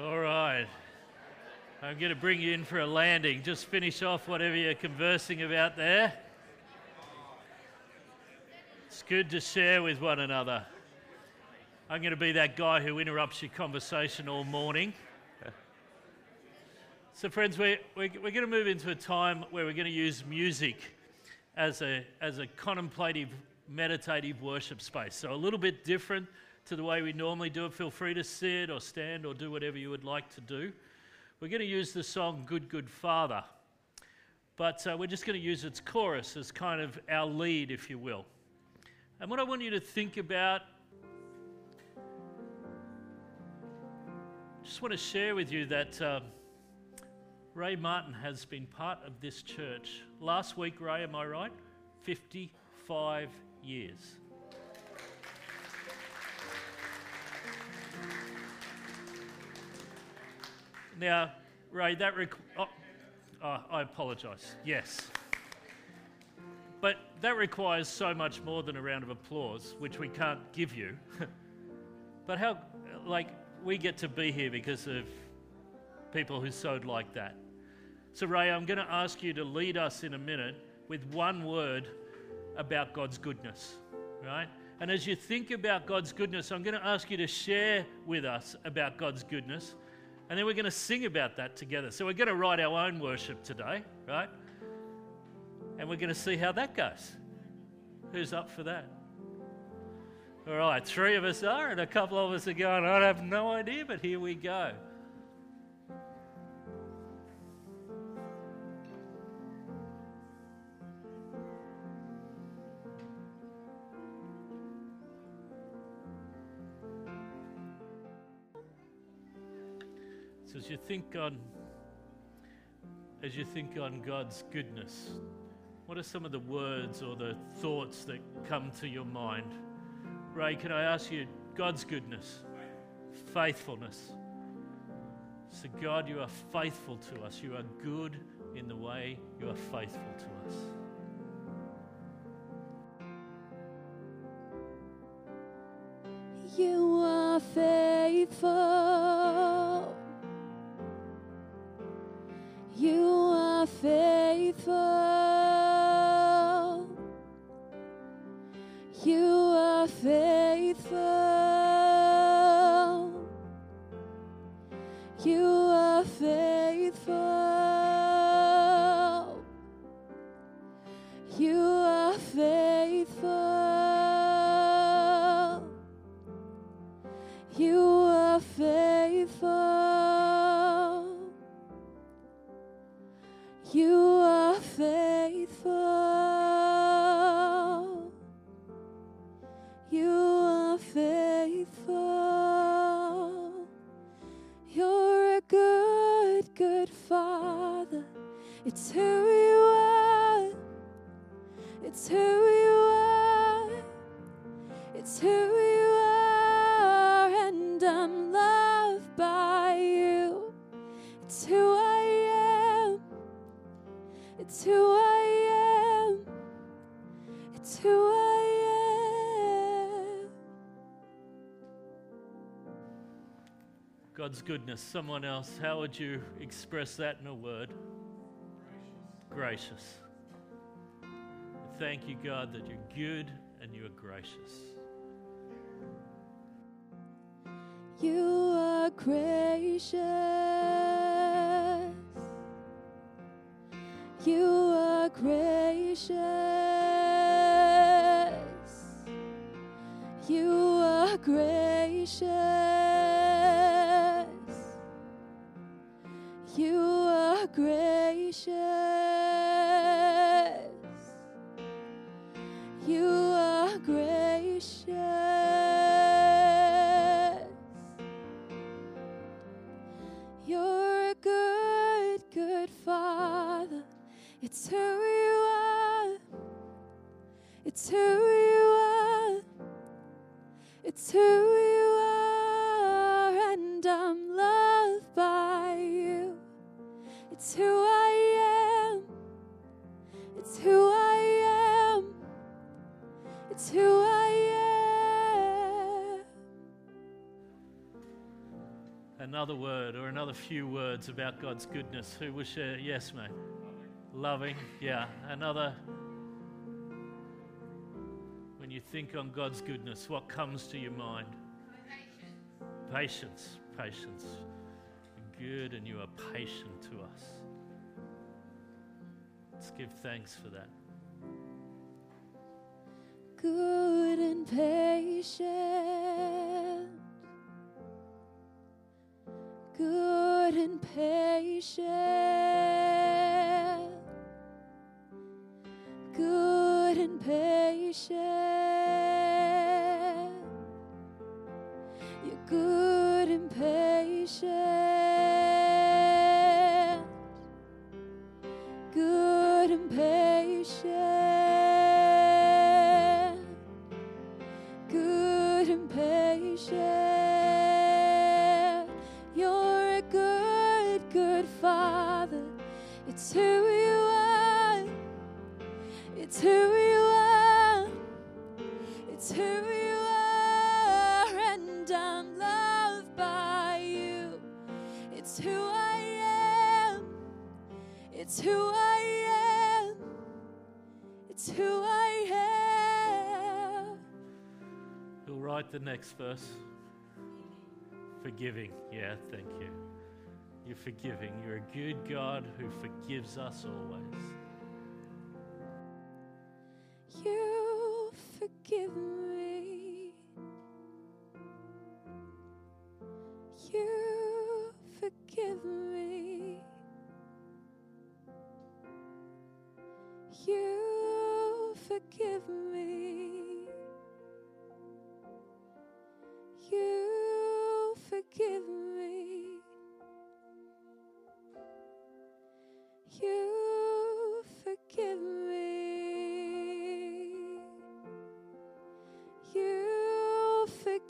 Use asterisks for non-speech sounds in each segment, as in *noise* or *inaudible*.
All right. I'm going to bring you in for a landing. Just finish off whatever you're conversing about there. It's good to share with one another. I'm going to be that guy who interrupts your conversation all morning. *laughs* So, friends, we're, we're, we're going to move into a time where we're going to use music as a, as a contemplative, meditative worship space. So, a little bit different to the way we normally do it. Feel free to sit or stand or do whatever you would like to do. We're going to use the song Good, Good Father, but uh, we're just going to use its chorus as kind of our lead, if you will. And what I want you to think about, I just want to share with you that um, Ray Martin has been part of this church. Last week, Ray, am I right? 55 years. Now, Ray, that requ- oh, oh, I apologise. Yes. But that requires so much more than a round of applause, which we can't give you. *laughs* but how, like, we get to be here because of people who sowed like that. So, Ray, I'm going to ask you to lead us in a minute with one word about God's goodness, right? And as you think about God's goodness, I'm going to ask you to share with us about God's goodness and then we're going to sing about that together. So we're going to write our own worship today, right? And we're going to see how that goes. Who's up for that? All right, three of us are, and a couple of us are going, I have no idea, but here we go. As you think on as you think on God's goodness, what are some of the words or the thoughts that come to your mind? Ray, can I ask you God's goodness, faithfulness? So, God, you are faithful to us. You are good in the way you are faithful to us. You are faithful. Faithful. God's goodness. Someone else, how would you express that in a word? Gracious. Thank you, God, that you're good and you are gracious. You are gracious. You are gracious. You are gracious. Gracious. You are gracious. You're a good, good father. It's who you are. It's who you are. It's who another word or another few words about God's goodness? Who will share? Uh, yes, mate. Loving, yeah. Another. When you think on God's goodness, what comes to your mind? Patience. Patience, patience. Good, and you are patient to us. Let's give thanks for that. Good and patient. Good and patient. Good and patient. Next verse? Forgiving. Yeah, thank you. You're forgiving. You're a good God who forgives us always.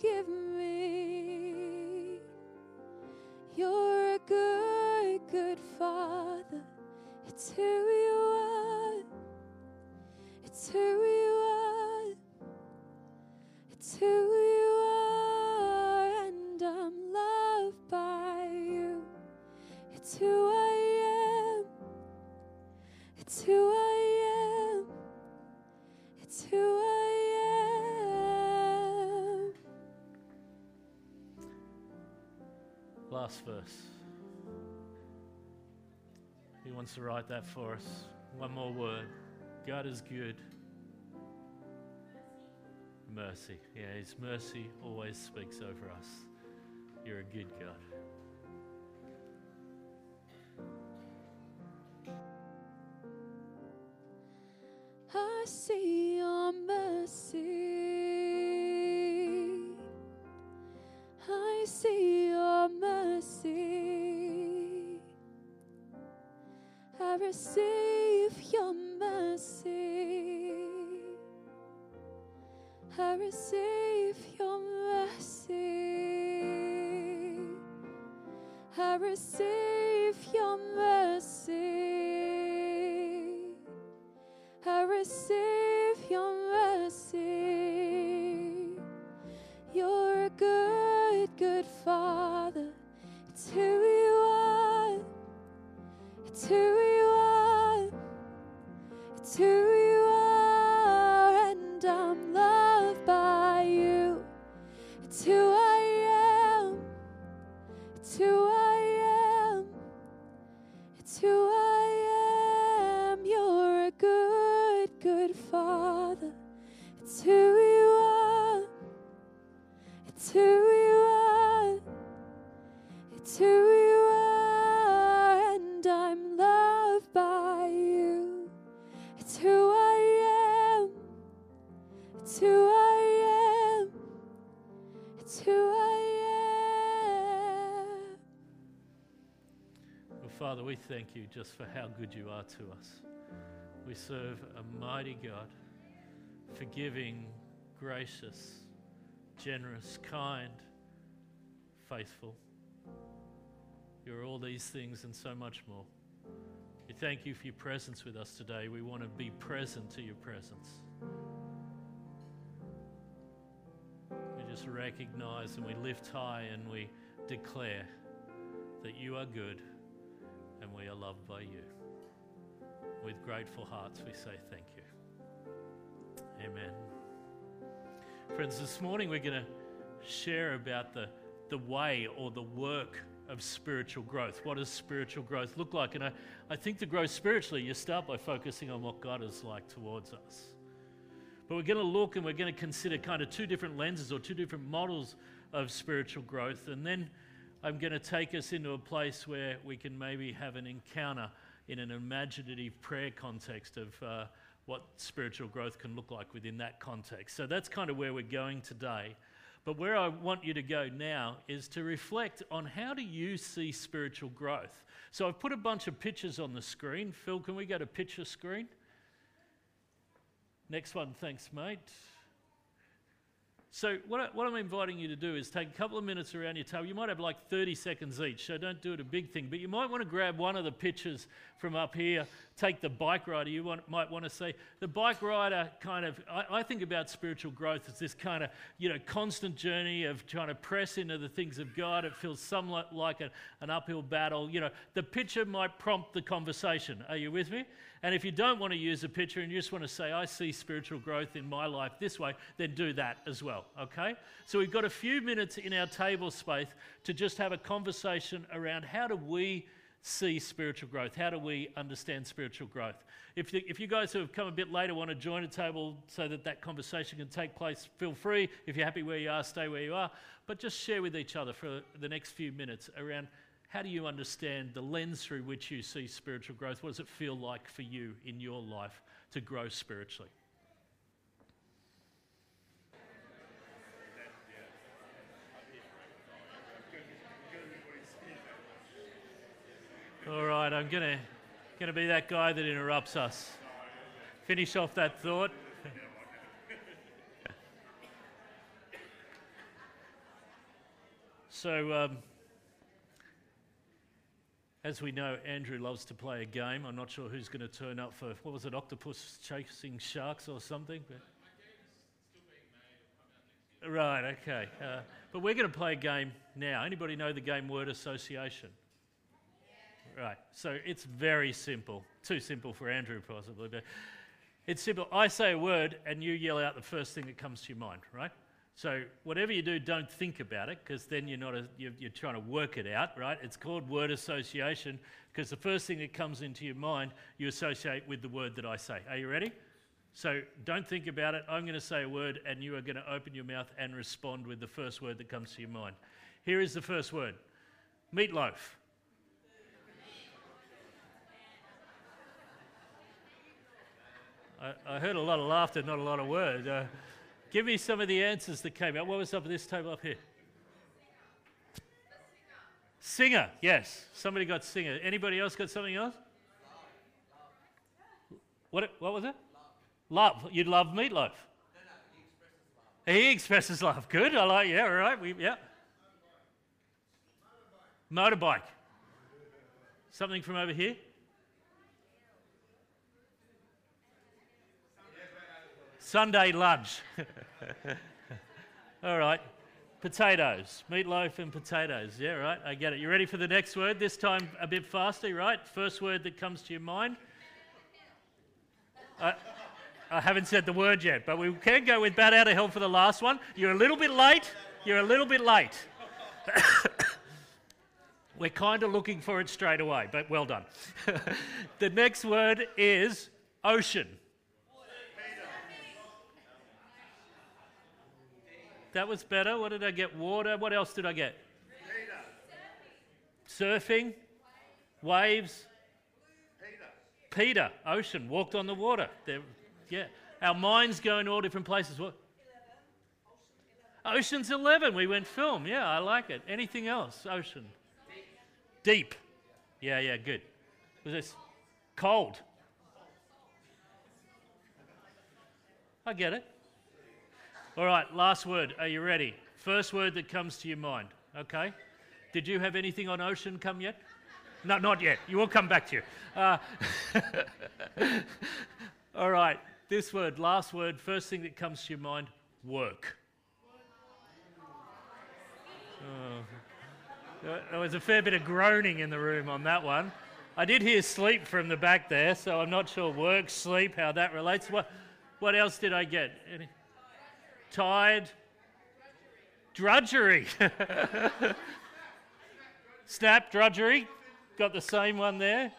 You Last verse. Who wants to write that for us? One more word. God is good. Mercy. Yeah, His mercy always speaks over us. You're a good God. Receive your mercy. Thank you just for how good you are to us. We serve a mighty God, forgiving, gracious, generous, kind, faithful. You're all these things and so much more. We thank you for your presence with us today. We want to be present to your presence. We just recognize and we lift high and we declare that you are good and we are loved by you. With grateful hearts, we say thank you. Amen. Friends, this morning we're going to share about the, the way or the work of spiritual growth. What does spiritual growth look like? And I, I think to grow spiritually, you start by focusing on what God is like towards us. But we're going to look and we're going to consider kind of two different lenses or two different models of spiritual growth. And then I'm going to take us into a place where we can maybe have an encounter in an imaginative prayer context of uh, what spiritual growth can look like within that context. So that's kind of where we're going today. But where I want you to go now is to reflect on how do you see spiritual growth. So I've put a bunch of pictures on the screen. Phil, can we go to picture screen? Next one, thanks, mate. So, what, I, what I'm inviting you to do is take a couple of minutes around your table. You might have like 30 seconds each, so don't do it a big thing. But you might want to grab one of the pictures from up here. Take the bike rider. You want, might want to say, the bike rider kind of, I, I think about spiritual growth as this kind of, you know, constant journey of trying to press into the things of God. It feels somewhat like a, an uphill battle. You know, the picture might prompt the conversation. Are you with me? And if you don't want to use a picture and you just want to say, I see spiritual growth in my life this way, then do that as well, okay? So we've got a few minutes in our table space to just have a conversation around how do we see spiritual growth? How do we understand spiritual growth? If, if you guys who have come a bit later want to join a table so that that conversation can take place, feel free. If you're happy where you are, stay where you are. But just share with each other for the next few minutes around how do you understand the lens through which you see spiritual growth? What does it feel like for you in your life to grow spiritually? All right, I'm going to be that guy that interrupts us. Finish off that thought. so, um, as we know, Andrew loves to play a game. I'm not sure who's going to turn up for, what was it, Octopus Chasing Sharks or something? But, right, okay. Uh, but we're going to play a game now. Anybody know the game word association? Right, so it's very simple. Too simple for Andrew, possibly, but it's simple. I say a word and you yell out the first thing that comes to your mind, right? So whatever you do, don't think about it because then you're not a, you're, you're, trying to work it out, right? It's called word association because the first thing that comes into your mind you associate with the word that I say. Are you ready? So don't think about it. I'm going to say a word and you are going to open your mouth and respond with the first word that comes to your mind. Here is the first word meatloaf. I, I heard a lot of laughter, not a lot of words. Uh, Give me some of the answers that came out. What was up at this table up here? Singer, yes. Somebody got singer. Anybody else got something else? What, what was it? Love. love. You'd love meatloaf. he, expresses love. Good. I like. Yeah. All right. We. Yeah. Motorbike. Something from over here. Sunday lunch. *laughs* All right. Potatoes. Meatloaf and potatoes. Yeah, right. I get it. You ready for the next word? This time a bit faster, right? First word that comes to your mind. I, I haven't said the word yet, but we can go with bat out of hell for the last one. You're a little bit late. You're a little bit late. *coughs* We're kind of looking for it straight away, but well done. *laughs* the next word is ocean. That was better. What did I get? Water. What else did I get? Surfing. Waves. Peter. Peter. Ocean. Walked on the water. There, yeah. Our minds go in all different places. What? Ocean's 11. We went film. Yeah, I like it. Anything else? Ocean. Deep. Yeah, yeah, good. Was this cold? I get it. All right, last word. Are you ready? First word that comes to your mind. Okay? Did you have anything on ocean come yet? No, not yet. You will come back to you. Uh, *laughs* all right, this word, last word, first thing that comes to your mind work. Oh. There was a fair bit of groaning in the room on that one. I did hear sleep from the back there, so I'm not sure work, sleep, how that relates. What, what else did I get? Any? Tired? Drudgery. *laughs* Snap, drudgery. Got the same one there.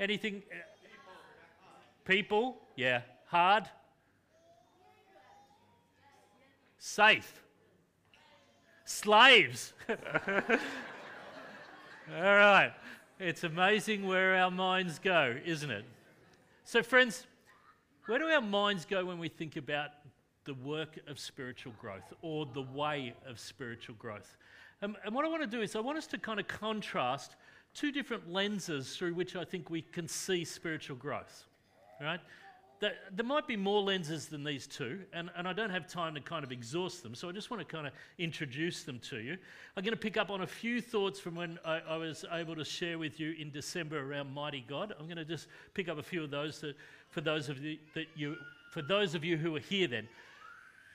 Anything? People, yeah. Hard. Safe. Slaves. *laughs* All right. It's amazing where our minds go, isn't it? So, friends, where do our minds go when we think about the work of spiritual growth or the way of spiritual growth? And, and what I want to do is, I want us to kind of contrast two different lenses through which I think we can see spiritual growth. Right? there might be more lenses than these two, and, and I don't have time to kind of exhaust them, so I just want to kind of introduce them to you. I'm going to pick up on a few thoughts from when I, I was able to share with you in December around Mighty God. I'm going to just pick up a few of those that, for those of you that you for those of you who are here then.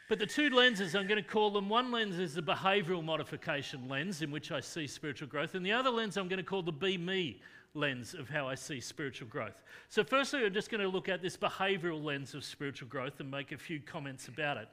But the two lenses, I'm going to call them one lens is the behavioral modification lens, in which I see spiritual growth, and the other lens I'm going to call the be me lens of how I see spiritual growth. So, firstly, I'm just going to look at this behavioral lens of spiritual growth and make a few comments about it.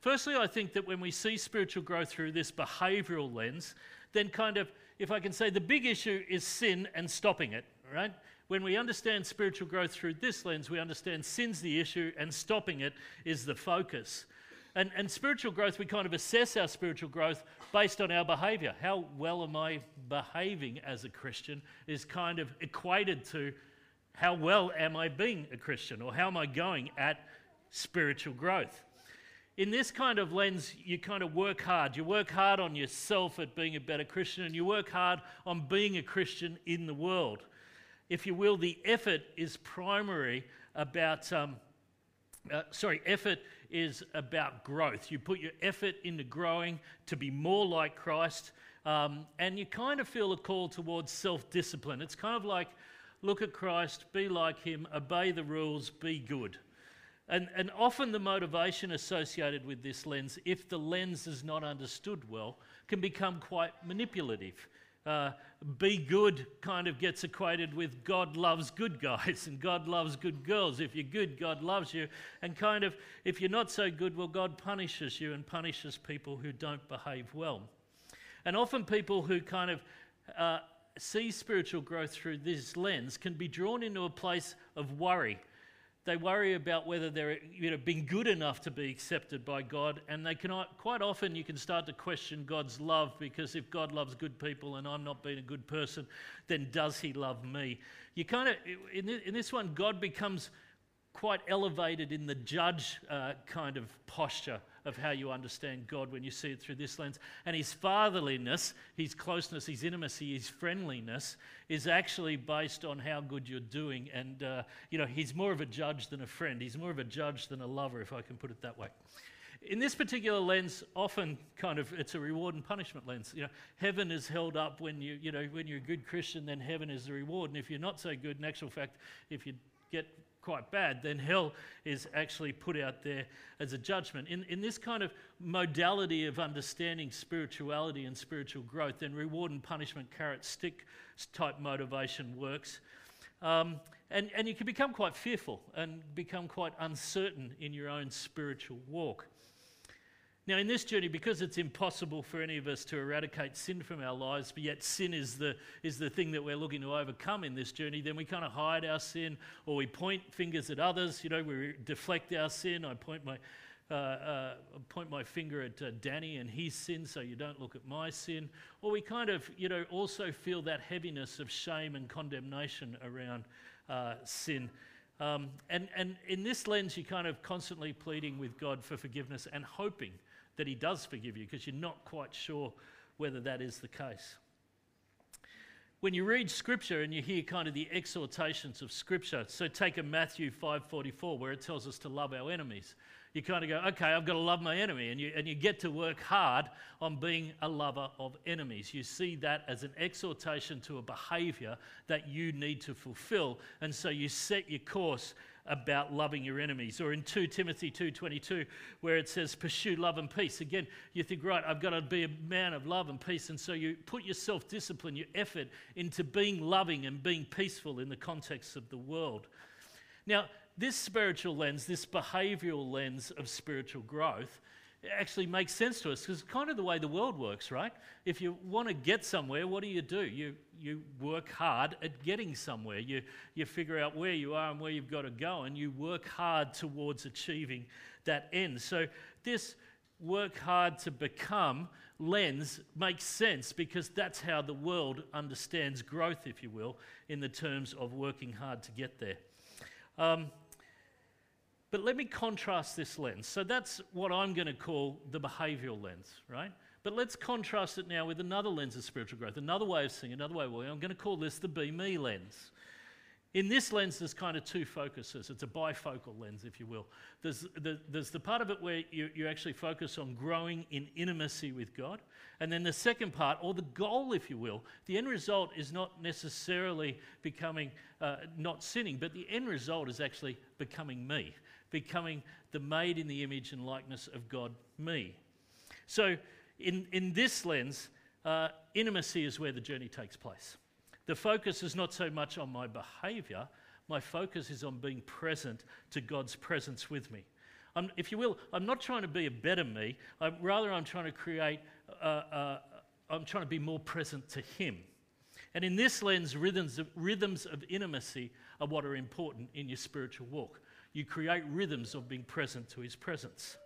Firstly, I think that when we see spiritual growth through this behavioral lens, then kind of, if I can say, the big issue is sin and stopping it, right? When we understand spiritual growth through this lens, we understand sin's the issue and stopping it is the focus. And, and spiritual growth, we kind of assess our spiritual growth based on our behavior. How well am I behaving as a Christian is kind of equated to how well am I being a Christian or how am I going at spiritual growth. In this kind of lens, you kind of work hard. You work hard on yourself at being a better Christian, and you work hard on being a Christian in the world. If you will, the effort is primary about, um, uh, sorry, effort is about growth. You put your effort into growing to be more like Christ, um, and you kind of feel a call towards self discipline. It's kind of like look at Christ, be like him, obey the rules, be good. And, and often the motivation associated with this lens, if the lens is not understood well, can become quite manipulative uh, be good kind of gets equated with God loves good guys and God loves good girls. If you're good, God loves you. And kind of, if you're not so good, well, God punishes you and punishes people who don't behave well. And often people who kind of uh, see spiritual growth through this lens can be drawn into a place of worry they worry about whether they're you know, being good enough to be accepted by God, and they can quite often you can start to question God's love because if God loves good people and I'm not being a good person, then does He love me? You kind of in this one, God becomes quite elevated in the judge uh, kind of posture of how you understand God when you see it through this lens. And his fatherliness, his closeness, his intimacy, his friendliness is actually based on how good you're doing. And, uh, you know, he's more of a judge than a friend. He's more of a judge than a lover, if I can put it that way. In this particular lens, often kind of it's a reward and punishment lens. You know, heaven is held up when you, you know, when you're a good Christian, then heaven is the reward. And if you're not so good, in actual fact, if you get quite bad, then hell is actually put out there as a judgment. In, in this kind of modality of understanding spirituality and spiritual growth, then reward and punishment, carrot stick type motivation works. Um, and, and you can become quite fearful and become quite uncertain in your own spiritual walk. Now, in this journey, because it's impossible for any of us to eradicate sin from our lives, but yet sin is the, is the thing that we're looking to overcome in this journey, then we kind of hide our sin or we point fingers at others. You know, we deflect our sin. I point my, uh, uh, point my finger at uh, Danny and his sin so you don't look at my sin. Or we kind of, you know, also feel that heaviness of shame and condemnation around uh, sin. Um, and, and in this lens, you're kind of constantly pleading with God for forgiveness and hoping that He does forgive you because you're not quite sure whether that is the case. When you read Scripture and you hear kind of the exhortations of Scripture, so take a Matthew 5:44 where it tells us to love our enemies. You kind of go, okay, I've got to love my enemy, and you, and you get to work hard on being a lover of enemies. You see that as an exhortation to a behavior that you need to fulfill, and so you set your course about loving your enemies. Or in 2 Timothy 2:22 where it says pursue love and peace. Again, you think right, I've got to be a man of love and peace and so you put your self-discipline, your effort into being loving and being peaceful in the context of the world. Now, this spiritual lens, this behavioral lens of spiritual growth actually makes sense to us because it's kind of the way the world works, right? If you want to get somewhere, what do you do? You, you work hard at getting somewhere. You, you figure out where you are and where you've got to go, and you work hard towards achieving that end. So, this work hard to become lens makes sense because that's how the world understands growth, if you will, in the terms of working hard to get there. Um, but let me contrast this lens. So that's what I'm going to call the behavioral lens, right? But let's contrast it now with another lens of spiritual growth, another way of seeing, another way of I'm going to call this the be me lens. In this lens, there's kind of two focuses. It's a bifocal lens, if you will. There's the, there's the part of it where you, you actually focus on growing in intimacy with God. And then the second part, or the goal, if you will, the end result is not necessarily becoming, uh, not sinning, but the end result is actually becoming me becoming the made in the image and likeness of God, me. So, in, in this lens, uh, intimacy is where the journey takes place. The focus is not so much on my behavior, my focus is on being present to God's presence with me. I'm, if you will, I'm not trying to be a better me, I'm, rather, I'm trying to create, uh, uh, I'm trying to be more present to Him. And in this lens, rhythms of, rhythms of intimacy are what are important in your spiritual walk you create rhythms of being present to His presence.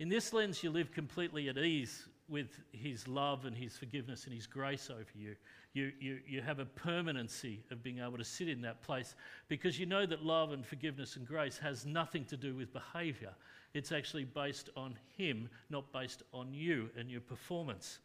In this lens, you live completely at ease with His love and His forgiveness and His grace over you. You, you. you have a permanency of being able to sit in that place because you know that love and forgiveness and grace has nothing to do with behavior. It's actually based on Him, not based on you and your performance.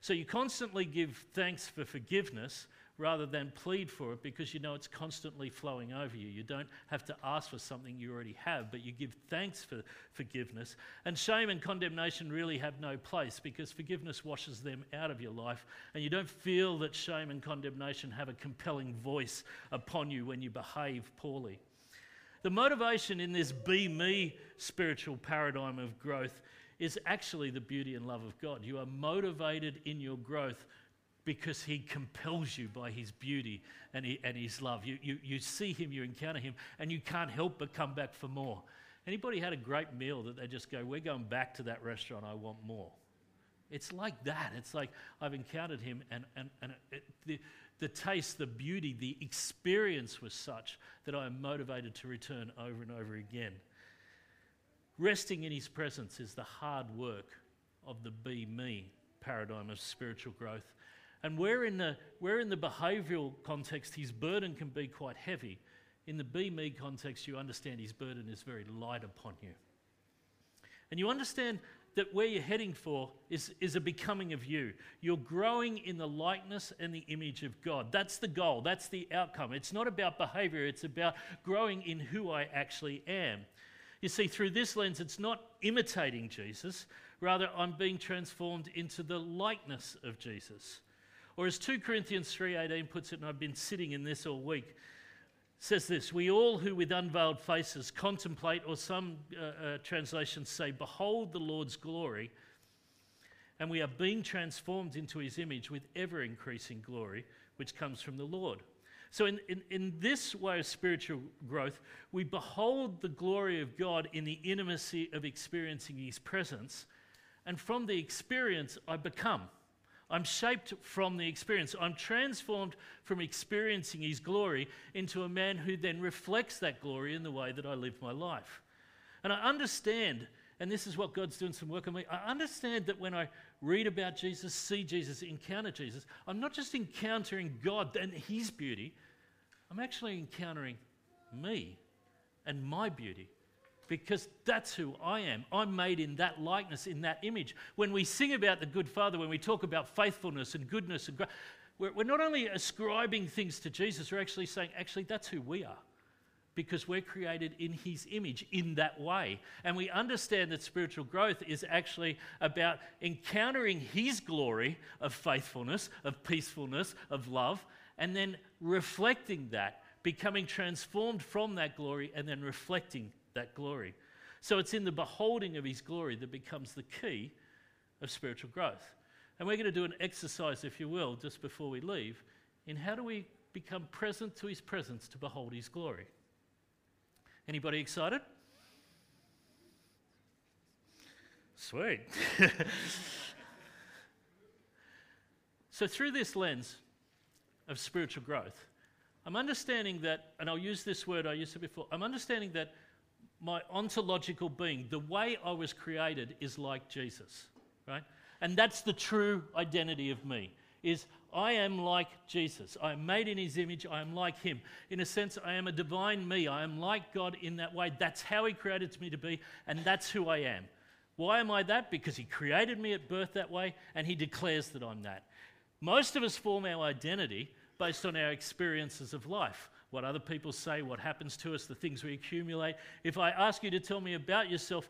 So you constantly give thanks for forgiveness rather than plead for it because you know it's constantly flowing over you. You don't have to ask for something you already have, but you give thanks for forgiveness. And shame and condemnation really have no place because forgiveness washes them out of your life, and you don't feel that shame and condemnation have a compelling voice upon you when you behave poorly. The motivation in this be me spiritual paradigm of growth is actually the beauty and love of God. You are motivated in your growth because he compels you by his beauty and, he, and his love. You, you, you see him, you encounter him, and you can't help but come back for more. Anybody had a great meal that they just go, We're going back to that restaurant, I want more? It's like that. It's like I've encountered him, and, and, and it, the, the taste, the beauty, the experience was such that I am motivated to return over and over again. Resting in his presence is the hard work of the be me paradigm of spiritual growth. And where in the, where in the behavioural context his burden can be quite heavy, in the be me context, you understand his burden is very light upon you. And you understand that where you're heading for is, is a becoming of you. You're growing in the likeness and the image of God. That's the goal, that's the outcome. It's not about behavior, it's about growing in who I actually am. You see, through this lens, it's not imitating Jesus, rather, I'm being transformed into the likeness of Jesus. Or as 2 Corinthians 3:18 puts it, and I've been sitting in this all week, says this, we all who with unveiled faces contemplate, or some uh, uh, translations say, behold the Lord's glory, and we are being transformed into his image with ever increasing glory, which comes from the Lord. So, in, in, in, this way of spiritual growth, we behold the glory of God in the intimacy of experiencing His presence, and from the experience, I become. I'm shaped from the experience. I'm transformed from experiencing His glory into a man who then reflects that glory in the way that I live my life. And I understand, and this is what God's doing some work on me, I understand that when I read about Jesus, see Jesus, encounter Jesus, I'm not just encountering God and His beauty, I'm actually encountering me and my beauty because that's who I am. I'm made in that likeness, in that image. When we sing about the good Father, when we talk about faithfulness and goodness and we're, we're not only ascribing things to Jesus, we're actually saying, actually, that's who we are because we're created in his image in that way. And we understand that spiritual growth is actually about encountering his glory of faithfulness, of peacefulness, of love, and then reflecting that becoming transformed from that glory and then reflecting that glory. So it's in the beholding of his glory that becomes the key of spiritual growth. And we're going to do an exercise, if you will, just before we leave, in how do we become present to his presence to behold his glory. Anybody excited? Sweet. *laughs* so, through this lens of spiritual growth, I'm understanding that, and I'll use this word I used it before, I'm understanding that my ontological being, the way I was created, is like Jesus, right? And that's the true identity of me, is I am like Jesus. I am made in his image. I am like him. In a sense, I am a divine me. I am like God in that way. That's how he created me to be, and that's who I am. Why am I that? Because he created me at birth that way, and he declares that I'm that. Most of us form our identity based on our experiences of life what other people say, what happens to us, the things we accumulate. If I ask you to tell me about yourself,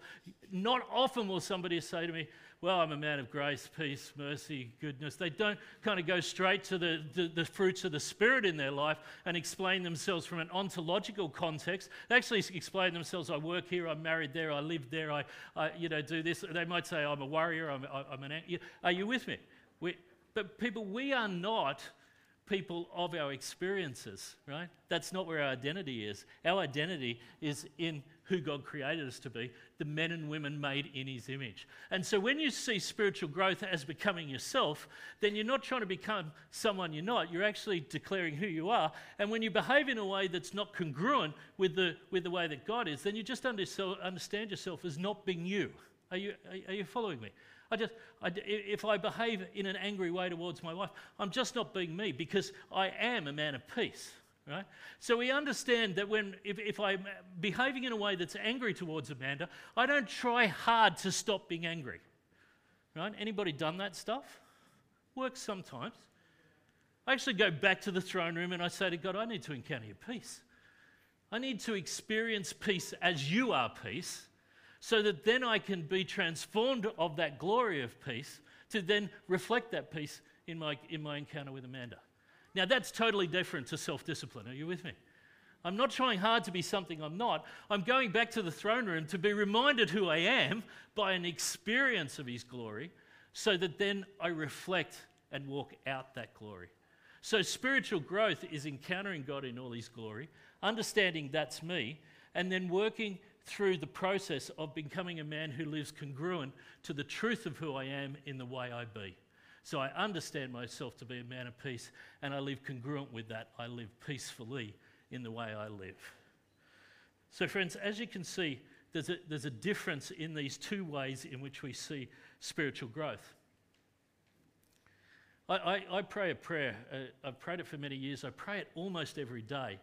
not often will somebody say to me, Well, I'm a man of grace, peace, mercy, goodness. They don't kind of go straight to the, the, the fruits of the Spirit in their life and explain themselves from an ontological context. They actually explain themselves I work here, I'm married there, I live there, I, I you know, do this. They might say I'm a warrior, I'm, I'm an. Are you with me? We, but people, we are not people of our experiences, right? That's not where our identity is. Our identity is in who God created us to be, the men and women made in His image. And so when you see spiritual growth as becoming yourself, then you're not trying to become someone you're not. You're actually declaring who you are. And when you behave in a way that's not congruent with the, with the way that God is, then you just understand yourself as not being you. Are you, are you following me? I just, I, if I behave in an angry way towards my wife, I'm just not being me because I am a man of peace. Right? So we understand that when if, if I'm behaving in a way that's angry towards Amanda, I don't try hard to stop being angry. Right? Anybody done that stuff? Works sometimes. I actually go back to the throne room and I say to God, I need to encounter your peace. I need to experience peace as you are peace so that then I can be transformed of that glory of peace to then reflect that peace in my, in my encounter with Amanda. Now, that's totally different to self discipline. Are you with me? I'm not trying hard to be something I'm not. I'm going back to the throne room to be reminded who I am by an experience of His glory so that then I reflect and walk out that glory. So, spiritual growth is encountering God in all His glory, understanding that's me, and then working through the process of becoming a man who lives congruent to the truth of who I am in the way I be. So I understand myself to be a man of peace, and I live congruent with that. I live peacefully in the way I live. So, friends, as you can see, there's a, there's a difference in these two ways in which we see spiritual growth. I, I, I pray a prayer. Uh, I've prayed it for many years. I pray it almost every day.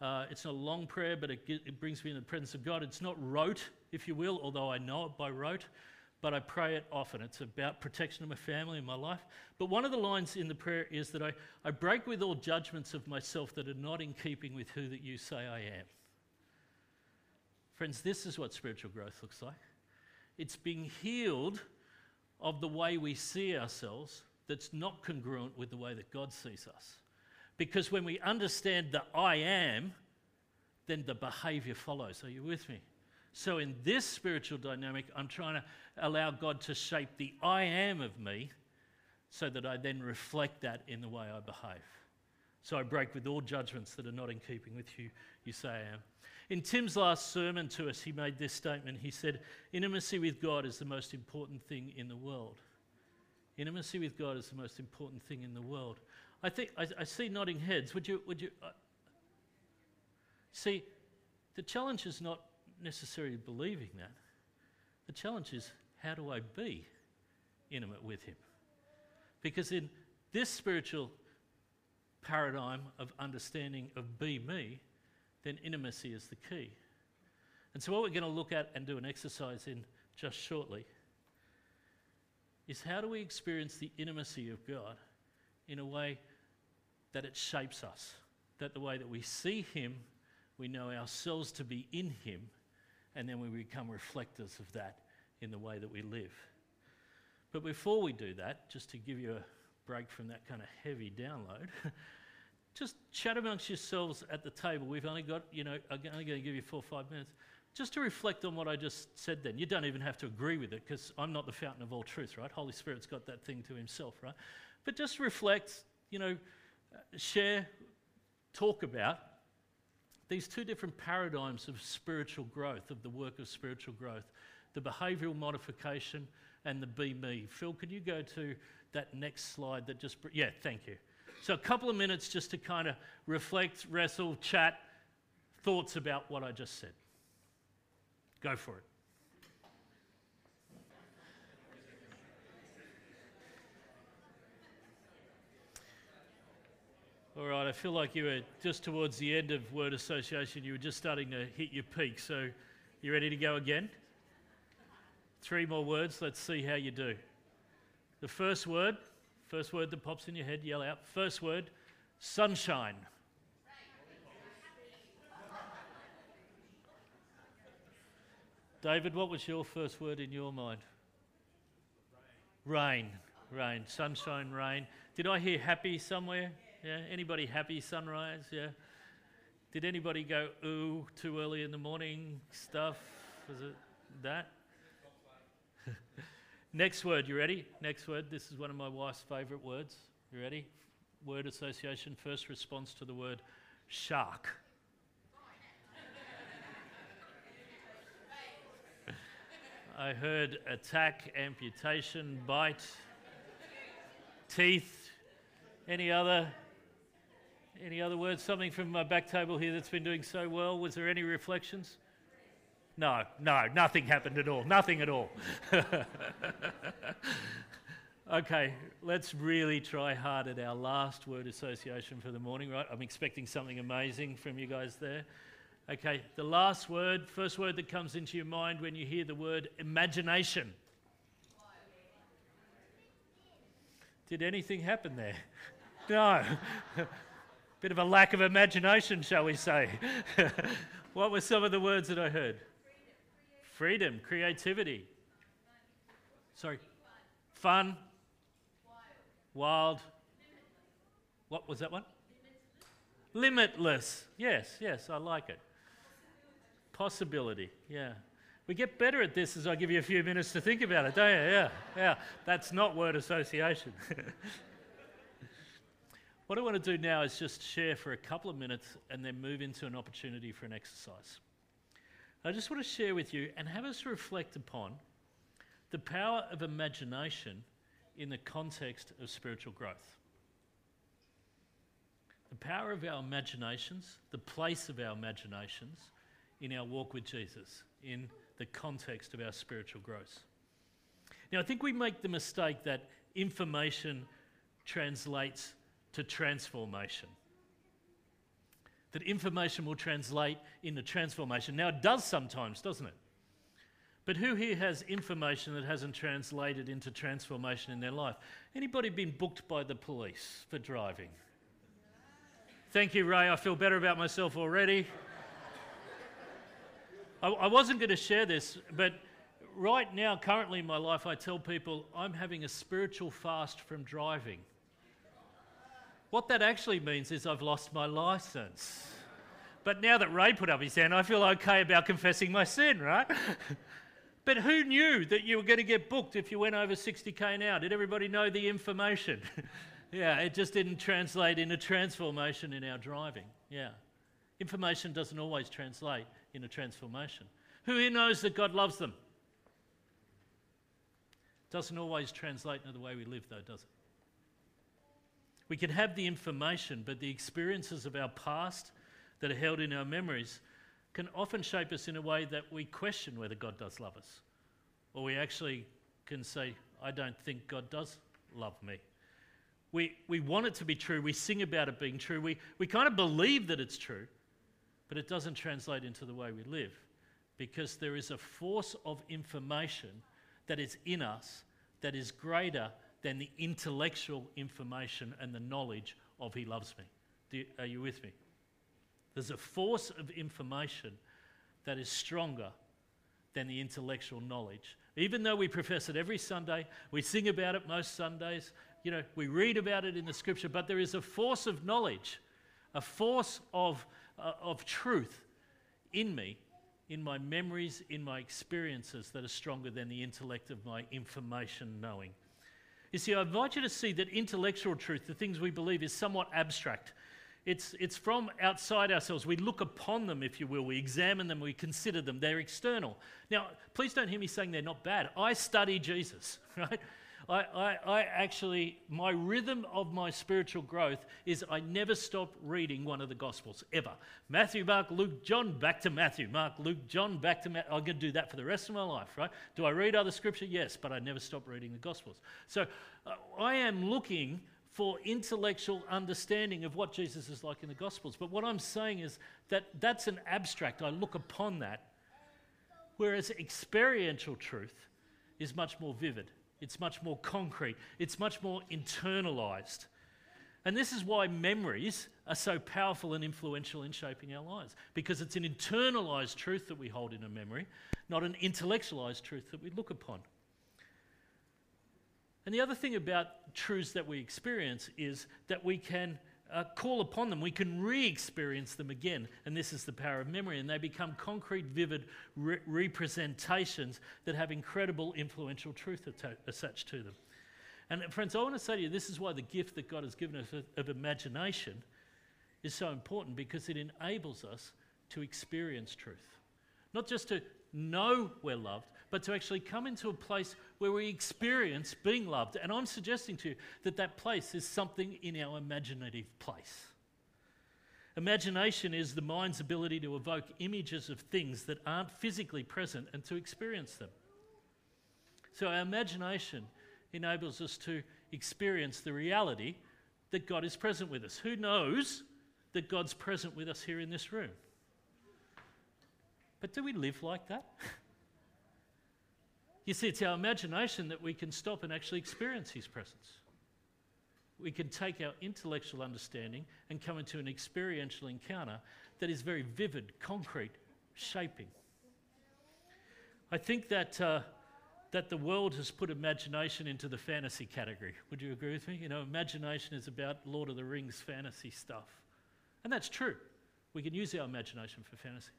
Uh, it's a long prayer, but it, it brings me in the presence of God. It's not rote, if you will, although I know it by rote, but I pray it often. It's about protection of my family and my life. But one of the lines in the prayer is that I, I break with all judgments of myself that are not in keeping with who that you say I am. Friends, this is what spiritual growth looks like. It's being healed of the way we see ourselves that's not congruent with the way that God sees us. Because when we understand the I am, then the behavior follows. Are you with me? So, in this spiritual dynamic, I'm trying to allow God to shape the I am of me so that I then reflect that in the way I behave. So, I break with all judgments that are not in keeping with you, you say I am. In Tim's last sermon to us, he made this statement. He said, Intimacy with God is the most important thing in the world. Intimacy with God is the most important thing in the world. I think I, I see nodding heads. Would you? Would you? Uh, see, the challenge is not necessarily believing that. The challenge is how do I be intimate with Him? Because in this spiritual paradigm of understanding of be me, then intimacy is the key. And so, what we're going to look at and do an exercise in just shortly is how do we experience the intimacy of God in a way that it shapes us, that the way that we see Him, we know ourselves to be in Him, and then we become reflectors of that in the way that we live. But before we do that, just to give you a break from that kind of heavy download, *laughs* just chat amongst yourselves at the table. We've only got, you know, I'm only going to give you four or five minutes. Just to reflect on what I just said then. You don't even have to agree with it because I'm not the fountain of all truth, right? Holy Spirit's got that thing to himself, right? But just reflect, you know, share, talk about these two different paradigms of spiritual growth, of the work of spiritual growth the behavioural modification and the be me. Phil, could you go to that next slide that just, yeah, thank you. So, a couple of minutes just to kind of reflect, wrestle, chat, thoughts about what I just said. Go for it. All right, I feel like you were just towards the end of word association. You were just starting to hit your peak. So, you ready to go again? Three more words. Let's see how you do. The first word, first word that pops in your head, yell out. First word, sunshine. David, what was your first word in your mind? Rain. Rain. Sunshine, rain. Did I hear happy somewhere? Yeah. Anybody happy sunrise? Yeah. Did anybody go ooh too early in the morning stuff? Was it that? *laughs* Next word, you ready? Next word. This is one of my wife's favourite words. You ready? Word association. First response to the word shark. I heard attack, amputation, bite, teeth. Any other? Any other words? Something from my back table here that's been doing so well. Was there any reflections? No, no, nothing happened at all. Nothing at all. *laughs* okay, let's really try hard at our last word association for the morning, right? I'm expecting something amazing from you guys there. Okay, the last word, first word that comes into your mind when you hear the word imagination. Did anything happen there? *laughs* No. *laughs* Bit of a lack of imagination, shall we say. *laughs* what were some of the words that I heard? Freedom, creativity. Sorry. Fun. Wild. What was that one? Limitless. Yes, yes, I like it. Possibility. Yeah. We get better at this as I give you a few minutes to think about it, don't you? Yeah, yeah. That's not word association. *laughs* what I want to do now is just share for a couple of minutes and then move into an opportunity for an exercise. I just want to share with you and have us reflect upon the power of imagination in the context of spiritual growth. The power of our imaginations, the place of our imaginations in our walk with Jesus, in the context of our spiritual growth. Now, I think we make the mistake that information translates to transformation that information will translate into transformation. Now, it does sometimes, doesn't it? But who here has information that hasn't translated into transformation in their life? Anybody been booked by the police for driving? Thank you, Ray. I feel better about myself already. I, I wasn't going to share this, but right now, currently in my life, I tell people I'm having a spiritual fast from driving. What that actually means is I've lost my license. But now that Ray put up his hand, I feel okay about confessing my sin, right? *laughs* but who knew that you were going to get booked if you went over 60k an hour? Did everybody know the information? *laughs* yeah, it just didn't translate into transformation in our driving. Yeah. Information doesn't always translate into transformation. Who here knows that God loves them? Doesn't always translate into the way we live, though, does it? We can have the information, but the experiences of our past that are held in our memories can often shape us in a way that we question whether God does love us. Or we actually can say, I don't think God does love me. We, we want it to be true. We sing about it being true. We, we kind of believe that it's true, but it doesn't translate into the way we live because there is a force of information that is in us that is greater than the intellectual information and the knowledge of He loves me. You, are you with me? There's a force of information that is stronger than the intellectual knowledge. Even though we profess it every Sunday, we sing about it most Sundays, you know, we read about it in the scripture, but there is a force of knowledge a force of, uh, of truth in me, in my memories, in my experiences that are stronger than the intellect of my information knowing. You see, I invite you to see that intellectual truth, the things we believe, is somewhat abstract. It's, it's from outside ourselves. We look upon them, if you will. We examine them, we consider them. They're external. Now, please don't hear me saying they're not bad. I study Jesus, *laughs* right? I, I, I, actually, my rhythm of my spiritual growth is I never stop reading one of the Gospels, ever. Matthew, Mark, Luke, John, back to Matthew. Mark, Luke, John, back to Matthew. I'm going to do that for the rest of my life, right? Do I read other scripture? Yes, but I never stop reading the Gospels. So uh, I am looking for intellectual understanding of what Jesus is like in the Gospels. But what I'm saying is that that's an abstract. I look upon that. Whereas experiential truth is much more vivid, it's much more concrete, it's much more internalized. And this is why memories are so powerful and influential in shaping our lives, because it's an internalized truth that we hold in a memory, not an intellectualized truth that we look upon. And the other thing about truths that we experience is that we can uh, call upon them, we can re experience them again. And this is the power of memory. And they become concrete, vivid re- representations that have incredible influential truth atta- attached to them. And friends, I want to say to you this is why the gift that God has given us of imagination is so important because it enables us to experience truth. Not just to know we're loved, but to actually come into a place where we experience being loved. And I'm suggesting to you that that place is something in our imaginative place. Imagination is the mind's ability to evoke images of things that aren't physically present and to experience them. So, our imagination enables us to experience the reality that God is present with us. Who knows that God's present with us here in this room? But do we live like that? *laughs* You see, it's our imagination that we can stop and actually experience His presence. We can take our intellectual understanding and come into an experiential encounter that is very vivid, concrete, shaping. I think that, uh, that the world has put imagination into the fantasy category. Would you agree with me? You know, imagination is about Lord of the Rings fantasy stuff. And that's true. We can use our imagination for fantasy.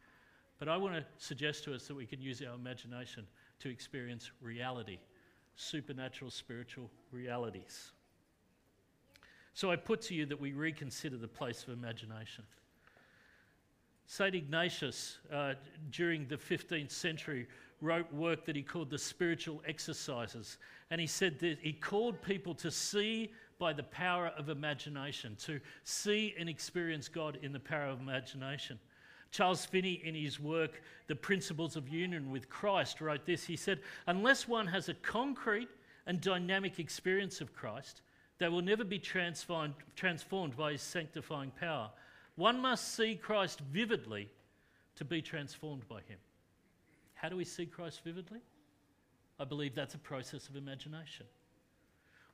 But I want to suggest to us that we can use our imagination to experience reality, supernatural spiritual realities. So I put to you that we reconsider the place of imagination. St. Ignatius, uh, during the 15th century, wrote work that he called the spiritual exercises. And he said that he called people to see by the power of imagination, to see and experience God in the power of imagination. Charles Finney, in his work, The Principles of Union with Christ, wrote this. He said, Unless one has a concrete and dynamic experience of Christ, they will never be transformed, transformed by his sanctifying power. One must see Christ vividly to be transformed by him. How do we see Christ vividly? I believe that's a process of imagination.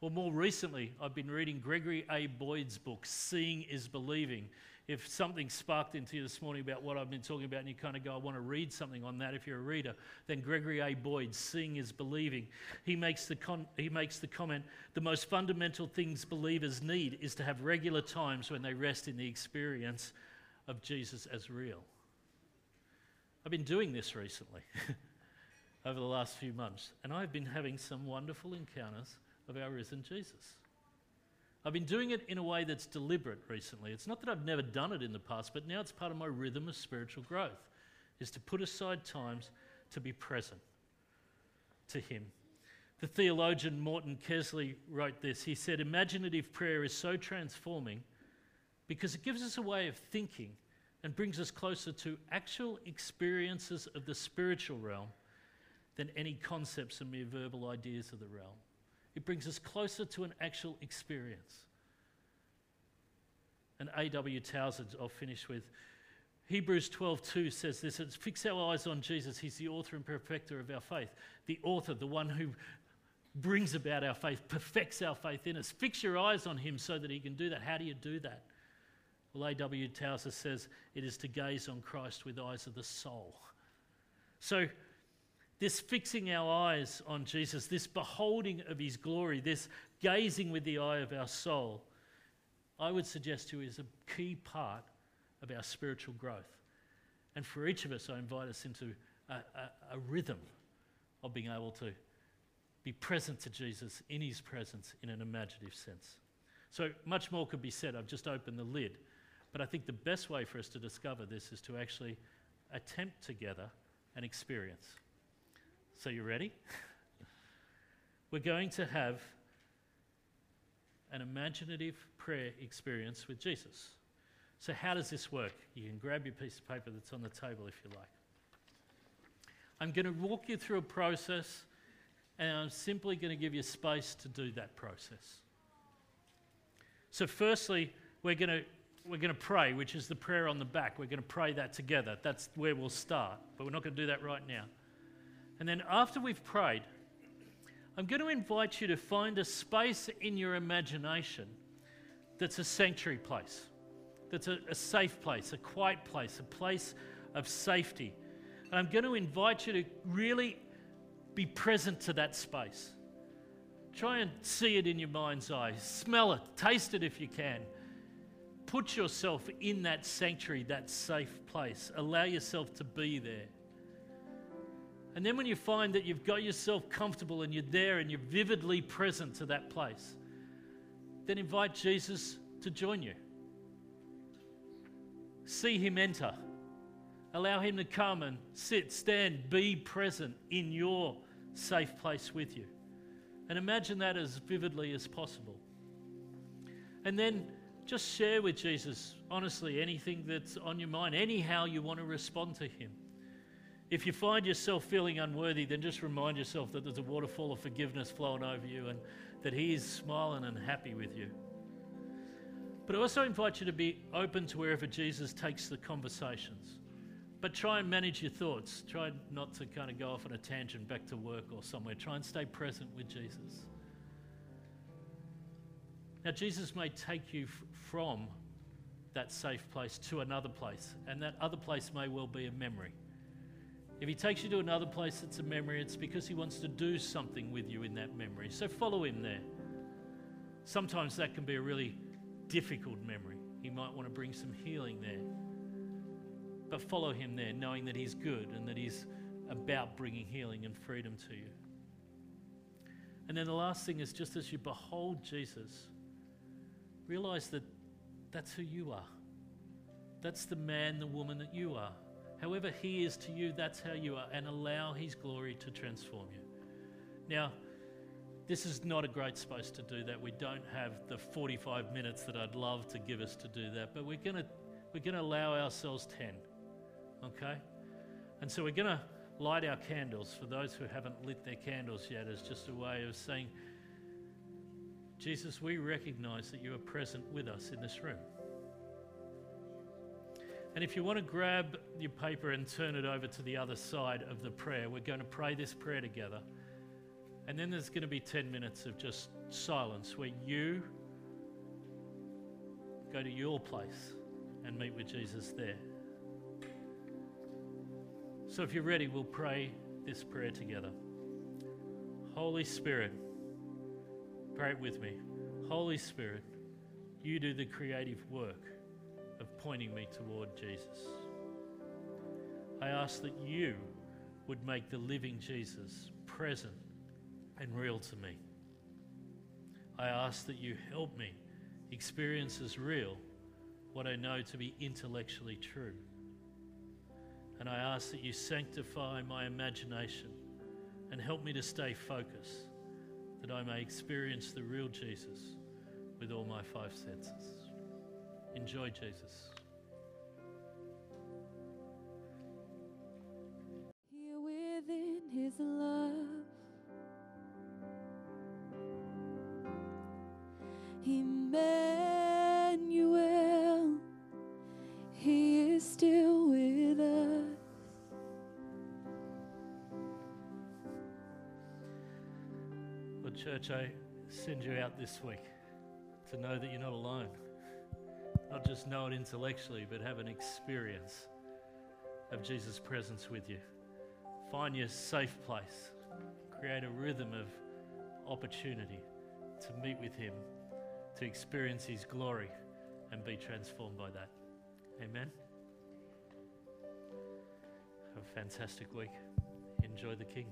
Or more recently, I've been reading Gregory A. Boyd's book, Seeing is Believing if something sparked into you this morning about what I've been talking about and you kind of go, I want to read something on that, if you're a reader, then Gregory A. Boyd, Seeing is Believing, he makes, the con- he makes the comment the most fundamental things believers need is to have regular times when they rest in the experience of Jesus as real. I've been doing this recently *laughs* over the last few months, and I've been having some wonderful encounters of our risen Jesus. I've been doing it in a way that's deliberate recently. It's not that I've never done it in the past, but now it's part of my rhythm of spiritual growth, is to put aside times to be present to Him. The theologian Morton Kelsey wrote this. He said, Imaginative prayer is so transforming because it gives us a way of thinking and brings us closer to actual experiences of the spiritual realm than any concepts and mere verbal ideas of the realm. It brings us closer to an actual experience. And A.W. Tozer, I'll finish with. Hebrews 12:2 says this, it's fix our eyes on Jesus. He's the author and perfecter of our faith. The author, the one who brings about our faith, perfects our faith in us. Fix your eyes on him so that he can do that. How do you do that? Well, A.W. Tozer says it is to gaze on Christ with eyes of the soul. So this fixing our eyes on Jesus, this beholding of his glory, this gazing with the eye of our soul, I would suggest to you is a key part of our spiritual growth. And for each of us, I invite us into a, a, a rhythm of being able to be present to Jesus in his presence in an imaginative sense. So much more could be said. I've just opened the lid. But I think the best way for us to discover this is to actually attempt together an experience. So, you ready? We're going to have an imaginative prayer experience with Jesus. So, how does this work? You can grab your piece of paper that's on the table if you like. I'm going to walk you through a process, and I'm simply going to give you space to do that process. So, firstly, we're going to we're going to pray, which is the prayer on the back. We're going to pray that together. That's where we'll start, but we're not going to do that right now. And then after we've prayed, I'm going to invite you to find a space in your imagination that's a sanctuary place, that's a, a safe place, a quiet place, a place of safety. And I'm going to invite you to really be present to that space. Try and see it in your mind's eye. Smell it, taste it if you can. Put yourself in that sanctuary, that safe place. Allow yourself to be there. And then when you find that you've got yourself comfortable and you're there and you're vividly present to that place, then invite Jesus to join you. See him enter. Allow him to come and sit, stand, be present in your safe place with you. And imagine that as vividly as possible. And then just share with Jesus, honestly, anything that's on your mind, anyhow you want to respond to him. If you find yourself feeling unworthy, then just remind yourself that there's a waterfall of forgiveness flowing over you and that He is smiling and happy with you. But I also invite you to be open to wherever Jesus takes the conversations. But try and manage your thoughts. Try not to kind of go off on a tangent back to work or somewhere. Try and stay present with Jesus. Now, Jesus may take you f- from that safe place to another place, and that other place may well be a memory. If he takes you to another place that's a memory, it's because he wants to do something with you in that memory. So follow him there. Sometimes that can be a really difficult memory. He might want to bring some healing there. But follow him there, knowing that he's good and that he's about bringing healing and freedom to you. And then the last thing is just as you behold Jesus, realize that that's who you are. That's the man, the woman that you are. However, He is to you, that's how you are, and allow His glory to transform you. Now, this is not a great space to do that. We don't have the 45 minutes that I'd love to give us to do that, but we're going to we're going to allow ourselves 10. Okay? And so we're going to light our candles for those who haven't lit their candles yet as just a way of saying, Jesus, we recognize that you are present with us in this room. And if you want to grab your paper and turn it over to the other side of the prayer, we're going to pray this prayer together. And then there's going to be 10 minutes of just silence where you go to your place and meet with Jesus there. So if you're ready, we'll pray this prayer together. Holy Spirit, pray it with me. Holy Spirit, you do the creative work of pointing me toward Jesus. I ask that you would make the living Jesus present and real to me. I ask that you help me experience as real what I know to be intellectually true. And I ask that you sanctify my imagination and help me to stay focused, that I may experience the real Jesus with all my five senses. Enjoy Jesus. Here within his love, Emmanuel, he is still with us. Well, church, I send you out this week to know that you're not alone. Not just know it intellectually, but have an experience of Jesus' presence with you. Find your safe place. Create a rhythm of opportunity to meet with Him, to experience His glory, and be transformed by that. Amen. Have a fantastic week. Enjoy the King.